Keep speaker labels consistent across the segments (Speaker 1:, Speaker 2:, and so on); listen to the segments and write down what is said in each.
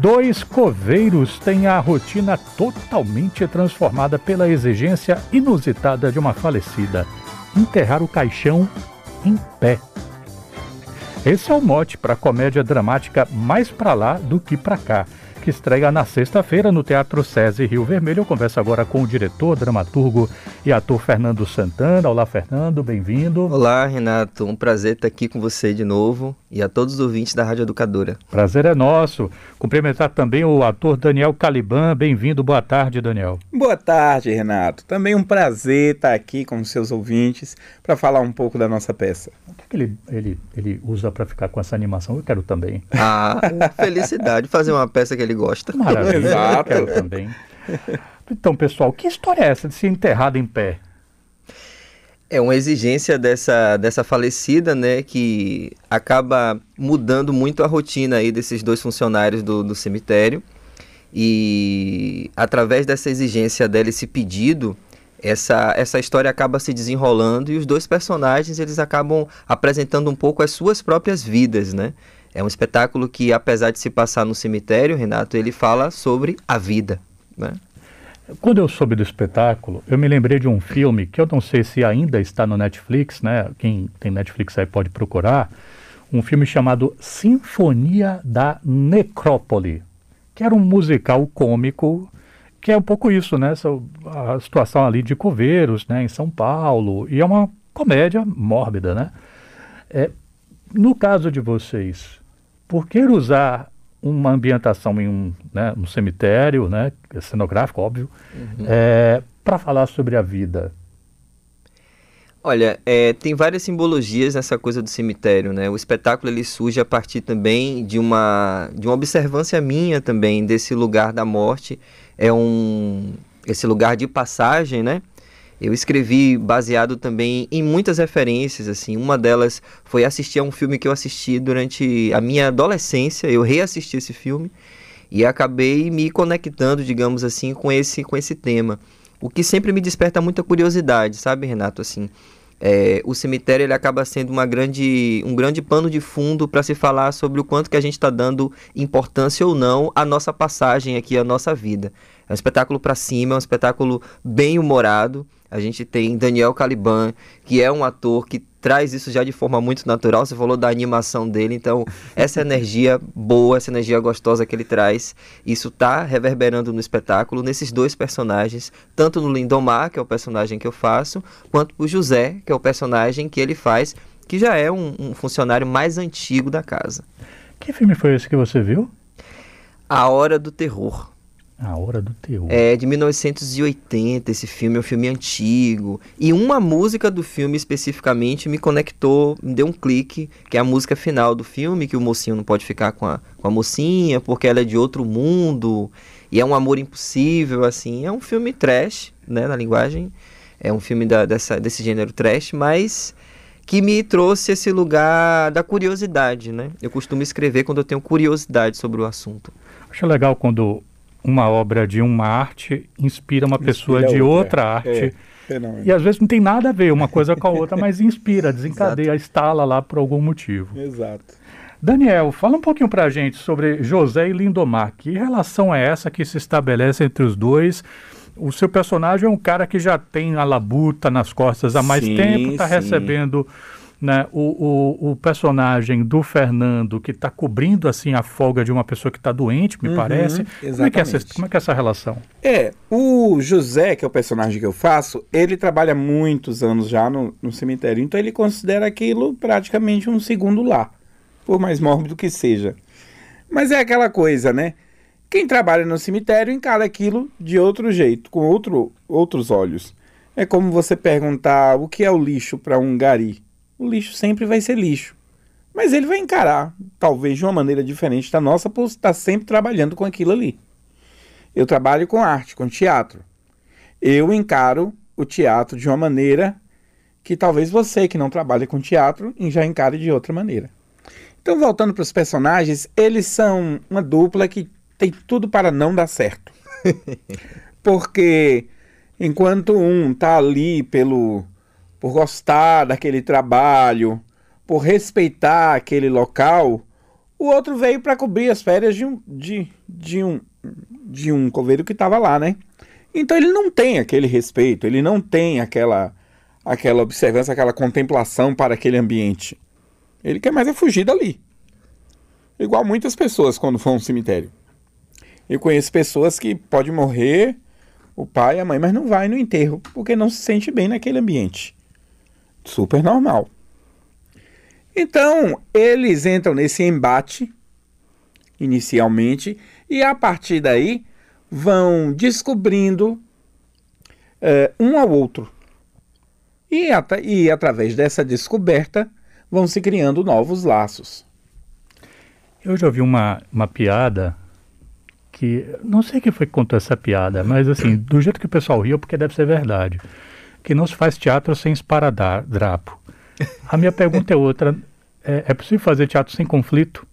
Speaker 1: Dois coveiros têm a rotina totalmente transformada pela exigência inusitada de uma falecida: enterrar o caixão em pé. Esse é o mote para a comédia dramática mais para lá do que para cá que estreia na sexta-feira no Teatro SESI Rio Vermelho. Eu converso agora com o diretor, dramaturgo e ator Fernando Santana. Olá, Fernando, bem-vindo.
Speaker 2: Olá, Renato. Um prazer estar aqui com você de novo e a todos os ouvintes da Rádio Educadora.
Speaker 1: Prazer é nosso. Cumprimentar também o ator Daniel Caliban. Bem-vindo. Boa tarde, Daniel.
Speaker 3: Boa tarde, Renato. Também um prazer estar aqui com os seus ouvintes para falar um pouco da nossa peça.
Speaker 1: O que, é que ele, ele, ele usa para ficar com essa animação? Eu quero também.
Speaker 2: Ah, felicidade fazer uma peça que ele gosta.
Speaker 1: Maravilha. Exato. Eu também. Então, pessoal, que história é essa de ser enterrado em pé?
Speaker 2: É uma exigência dessa, dessa falecida, né, que acaba mudando muito a rotina aí desses dois funcionários do, do cemitério. E através dessa exigência dela, esse pedido, essa, essa história acaba se desenrolando e os dois personagens eles acabam apresentando um pouco as suas próprias vidas, né? É um espetáculo que, apesar de se passar no cemitério, Renato, ele fala sobre a vida, né?
Speaker 1: Quando eu soube do espetáculo, eu me lembrei de um filme que eu não sei se ainda está no Netflix, né? Quem tem Netflix aí pode procurar. Um filme chamado Sinfonia da Necrópole, que era um musical cômico, que é um pouco isso, né? A situação ali de Coveiros, né? Em São Paulo. E é uma comédia mórbida, né? É, no caso de vocês, por que usar uma ambientação em um, né, um cemitério, né, cenográfico, óbvio, uhum. é, para falar sobre a vida?
Speaker 2: Olha, é, tem várias simbologias nessa coisa do cemitério, né? O espetáculo ele surge a partir também de uma de uma observância minha também desse lugar da morte. É um esse lugar de passagem, né? Eu escrevi baseado também em muitas referências, assim. Uma delas foi assistir a um filme que eu assisti durante a minha adolescência. Eu reassisti esse filme e acabei me conectando, digamos assim, com esse com esse tema. O que sempre me desperta muita curiosidade, sabe, Renato, assim. É, o cemitério ele acaba sendo uma grande, um grande pano de fundo para se falar sobre o quanto que a gente está dando importância ou não à nossa passagem aqui, à nossa vida. É um espetáculo para cima, é um espetáculo bem humorado. A gente tem Daniel Caliban, que é um ator que traz isso já de forma muito natural. Você falou da animação dele, então essa energia boa, essa energia gostosa que ele traz, isso tá reverberando no espetáculo, nesses dois personagens, tanto no Lindomar, que é o personagem que eu faço, quanto o José, que é o personagem que ele faz, que já é um, um funcionário mais antigo da casa.
Speaker 1: Que filme foi esse que você viu?
Speaker 2: A Hora do Terror.
Speaker 1: A Hora do Terror.
Speaker 2: É de 1980, esse filme é um filme antigo. E uma música do filme especificamente me conectou, me deu um clique, que é a música final do filme, que o mocinho não pode ficar com a, com a mocinha, porque ela é de outro mundo, e é um amor impossível, assim. É um filme trash, né, na linguagem. É um filme da, dessa, desse gênero trash, mas que me trouxe esse lugar da curiosidade, né? Eu costumo escrever quando eu tenho curiosidade sobre o assunto.
Speaker 1: Acho legal quando uma obra de uma arte inspira uma pessoa de outra, outra arte. É, é, e às vezes não tem nada a ver uma coisa com a outra, mas inspira, desencadeia, instala lá por algum motivo.
Speaker 3: Exato.
Speaker 1: Daniel, fala um pouquinho pra gente sobre José e Lindomar. Que relação é essa que se estabelece entre os dois? O seu personagem é um cara que já tem a labuta nas costas há mais sim, tempo, está recebendo né, o, o, o, personagem do Fernando que está cobrindo assim a folga de uma pessoa que está doente, me uhum, parece. Como é, que é essa, como é que é essa relação?
Speaker 3: É, o José, que é o personagem que eu faço, ele trabalha muitos anos já no, no cemitério, então ele considera aquilo praticamente um segundo lar, por mais mórbido que seja. Mas é aquela coisa, né? Quem trabalha no cemitério encara aquilo de outro jeito, com outro, outros olhos. É como você perguntar o que é o lixo para um gari o lixo sempre vai ser lixo. Mas ele vai encarar, talvez de uma maneira diferente da nossa, por estar sempre trabalhando com aquilo ali. Eu trabalho com arte, com teatro. Eu encaro o teatro de uma maneira que talvez você que não trabalha com teatro já encare de outra maneira. Então, voltando para os personagens, eles são uma dupla que tem tudo para não dar certo. Porque enquanto um tá ali pelo por gostar daquele trabalho, por respeitar aquele local, O outro veio para cobrir as férias de um, de, de um, de um coveiro que estava lá, né? Então ele não tem aquele respeito, ele não tem aquela, aquela observância, aquela contemplação para aquele ambiente. Ele quer mais é fugir dali. Igual muitas pessoas quando vão ao cemitério. Eu conheço pessoas que pode morrer o pai e a mãe, mas não vai no enterro porque não se sente bem naquele ambiente. Super normal. Então, eles entram nesse embate inicialmente e a partir daí vão descobrindo uh, um ao outro. E, at e através dessa descoberta vão se criando novos laços.
Speaker 1: Eu já ouvi uma, uma piada que. Não sei quem foi que contou essa piada, mas assim, do jeito que o pessoal riu, porque deve ser verdade. Que não se faz teatro sem esparadrapo. A minha pergunta é outra. É, é possível fazer teatro sem conflito?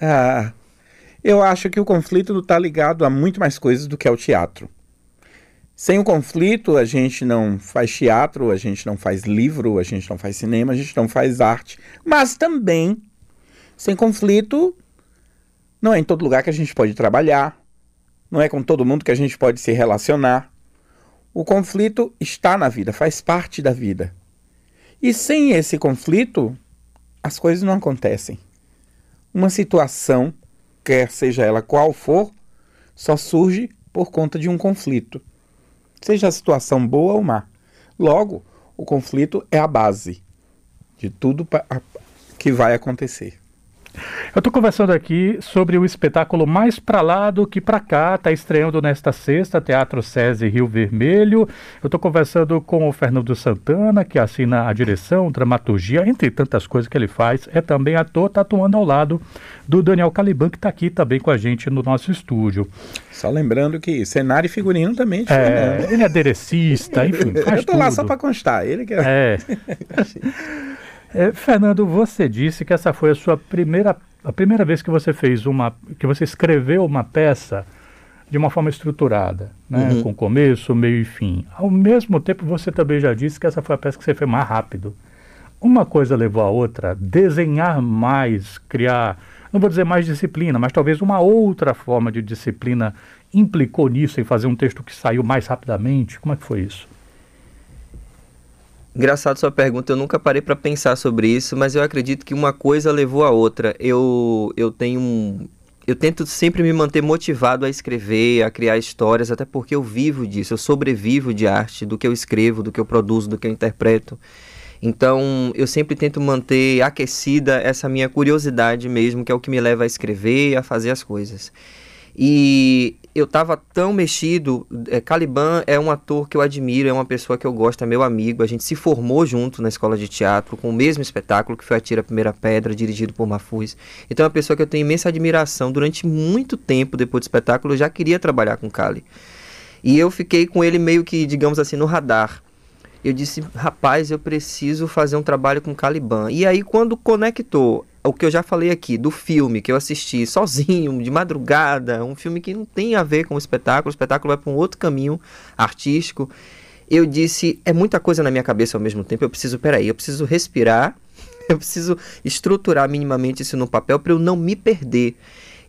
Speaker 3: Ah, eu acho que o conflito está ligado a muito mais coisas do que ao teatro. Sem o conflito, a gente não faz teatro, a gente não faz livro, a gente não faz cinema, a gente não faz arte. Mas também, sem conflito, não é em todo lugar que a gente pode trabalhar, não é com todo mundo que a gente pode se relacionar. O conflito está na vida, faz parte da vida. E sem esse conflito, as coisas não acontecem. Uma situação quer seja ela qual for, só surge por conta de um conflito, seja a situação boa ou má. Logo, o conflito é a base de tudo que vai acontecer.
Speaker 1: Eu estou conversando aqui sobre o espetáculo Mais Pra Lá do que Pra Cá, está estreando nesta sexta, Teatro SESI Rio Vermelho. Eu estou conversando com o Fernando Santana, que assina a direção, dramaturgia, entre tantas coisas que ele faz. É também ator, está atuando ao lado do Daniel Caliban, que está aqui também com a gente no nosso estúdio.
Speaker 3: Só lembrando que cenário e figurino também
Speaker 1: é, é Ele é aderecista, enfim.
Speaker 3: Eu estou lá só para constar, ele que
Speaker 1: é. é. É, Fernando, você disse que essa foi a sua primeira, a primeira vez que você fez uma, que você escreveu uma peça de uma forma estruturada, né? Uhum. com começo, meio e fim. Ao mesmo tempo, você também já disse que essa foi a peça que você fez mais rápido. Uma coisa levou a outra, desenhar mais, criar, não vou dizer mais disciplina, mas talvez uma outra forma de disciplina implicou nisso em fazer um texto que saiu mais rapidamente. Como é que foi isso?
Speaker 2: Engraçado sua pergunta, eu nunca parei para pensar sobre isso, mas eu acredito que uma coisa levou a outra. Eu, eu tenho um, eu tento sempre me manter motivado a escrever, a criar histórias, até porque eu vivo disso, eu sobrevivo de arte, do que eu escrevo, do que eu produzo, do que eu interpreto. Então, eu sempre tento manter aquecida essa minha curiosidade mesmo, que é o que me leva a escrever e a fazer as coisas. E eu tava tão mexido. É, Caliban é um ator que eu admiro, é uma pessoa que eu gosto, é meu amigo. A gente se formou junto na escola de teatro com o mesmo espetáculo que foi Atira a Primeira Pedra, dirigido por Mafuz. Então é uma pessoa que eu tenho imensa admiração. Durante muito tempo depois do espetáculo, eu já queria trabalhar com Cali. E eu fiquei com ele meio que, digamos assim, no radar. Eu disse, rapaz, eu preciso fazer um trabalho com Caliban. E aí, quando conectou o que eu já falei aqui, do filme que eu assisti sozinho, de madrugada, um filme que não tem a ver com o espetáculo, o espetáculo vai para um outro caminho artístico. Eu disse, é muita coisa na minha cabeça ao mesmo tempo, eu preciso, peraí, eu preciso respirar, eu preciso estruturar minimamente isso no papel para eu não me perder.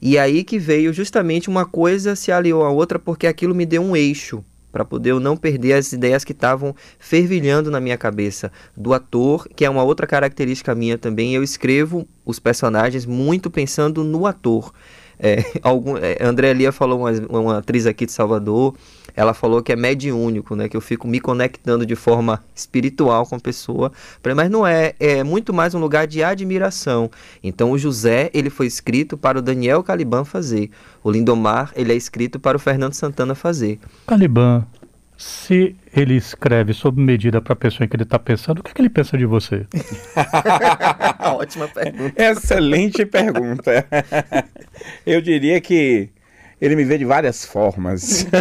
Speaker 2: E aí que veio justamente uma coisa se aliou à outra porque aquilo me deu um eixo para poder eu não perder as ideias que estavam fervilhando na minha cabeça do ator, que é uma outra característica minha também. Eu escrevo os personagens muito pensando no ator. É, algum, é, André Lia falou, uma, uma atriz aqui de Salvador, ela falou que é mediúnico, né? Que eu fico me conectando de forma espiritual com a pessoa. Mas não é, é muito mais um lugar de admiração. Então o José, ele foi escrito para o Daniel Caliban fazer. O Lindomar, ele é escrito para o Fernando Santana fazer.
Speaker 1: Caliban, se ele escreve sob medida para a pessoa em que ele está pensando, o que, é que ele pensa de você?
Speaker 2: Ótima pergunta.
Speaker 3: Excelente pergunta. Eu diria que ele me vê de várias formas.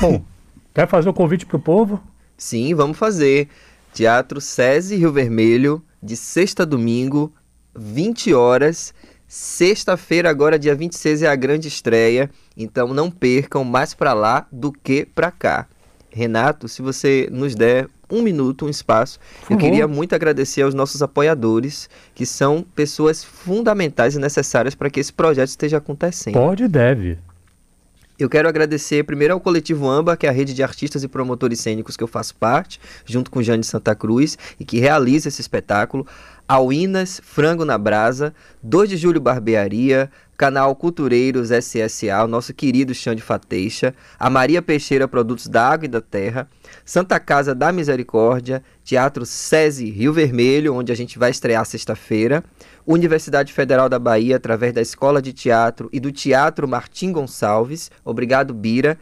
Speaker 1: Bom, quer fazer o convite para o povo?
Speaker 2: Sim, vamos fazer. Teatro SESI Rio Vermelho, de sexta a domingo, 20 horas. Sexta-feira, agora dia 26, é a grande estreia. Então não percam mais para lá do que para cá. Renato, se você nos der um minuto, um espaço. Eu queria muito agradecer aos nossos apoiadores, que são pessoas fundamentais e necessárias para que esse projeto esteja acontecendo.
Speaker 1: Pode e deve.
Speaker 2: Eu quero agradecer primeiro ao Coletivo Amba, que é a rede de artistas e promotores cênicos que eu faço parte, junto com Jane Santa Cruz, e que realiza esse espetáculo. Ao Inas, Frango na Brasa, 2 de Julho Barbearia, Canal Cultureiros SSA, o nosso querido Xande Fateixa, a Maria Peixeira Produtos da Água e da Terra, Santa Casa da Misericórdia, Teatro SESI Rio Vermelho, onde a gente vai estrear sexta-feira, Universidade Federal da Bahia, através da Escola de Teatro e do Teatro Martim Gonçalves. Obrigado, Bira.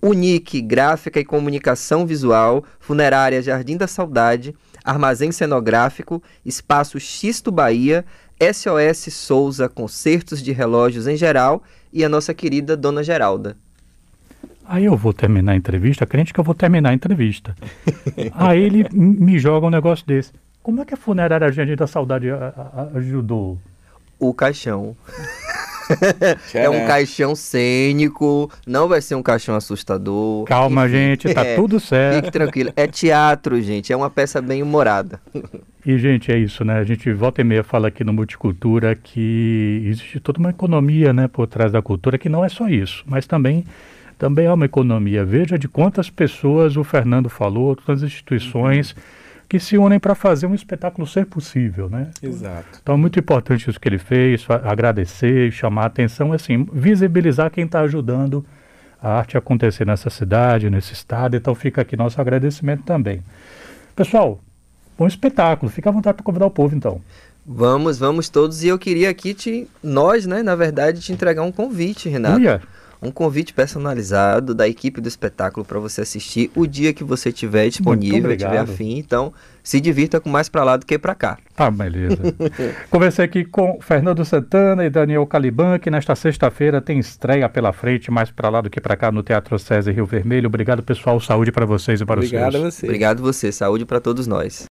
Speaker 2: Unique, Gráfica e Comunicação Visual, Funerária Jardim da Saudade, Armazém Cenográfico, Espaço Xisto Bahia, SOS Souza Concertos de Relógios em geral e a nossa querida Dona Geralda.
Speaker 1: Aí eu vou terminar a entrevista, crente que eu vou terminar a entrevista. Aí ele me joga um negócio desse. Como é que a funerária Jardim da Saudade ajudou?
Speaker 2: O caixão. é um caixão cênico, não vai ser um caixão assustador.
Speaker 1: Calma, Enfim, gente, tá é, tudo certo.
Speaker 2: Fique tranquilo. É teatro, gente, é uma peça bem humorada.
Speaker 1: E, gente, é isso, né? A gente volta e meia fala aqui no Multicultura que existe toda uma economia, né, por trás da cultura, que não é só isso, mas também também é uma economia. Veja de quantas pessoas o Fernando falou, todas as instituições. Uhum que se unem para fazer um espetáculo ser possível, né?
Speaker 3: Exato.
Speaker 1: Então é muito importante isso que ele fez, agradecer, chamar a atenção, assim, visibilizar quem está ajudando a arte a acontecer nessa cidade, nesse estado. Então fica aqui nosso agradecimento também. Pessoal, bom espetáculo. Fica à vontade para convidar o povo, então.
Speaker 2: Vamos, vamos todos. E eu queria aqui te, nós, né, na verdade, te entregar um convite, Renato. Uia um convite personalizado da equipe do espetáculo para você assistir o dia que você tiver disponível, tiver afim. Então, se divirta com mais para lá do que para cá.
Speaker 1: Ah, beleza. Conversei aqui com Fernando Santana e Daniel Caliban, que nesta sexta-feira tem estreia pela frente, mais para lá do que para cá, no Teatro César Rio Vermelho. Obrigado, pessoal. Saúde para vocês e para
Speaker 3: Obrigado
Speaker 1: os
Speaker 3: seus.
Speaker 2: Você. Obrigado você. Saúde para todos nós.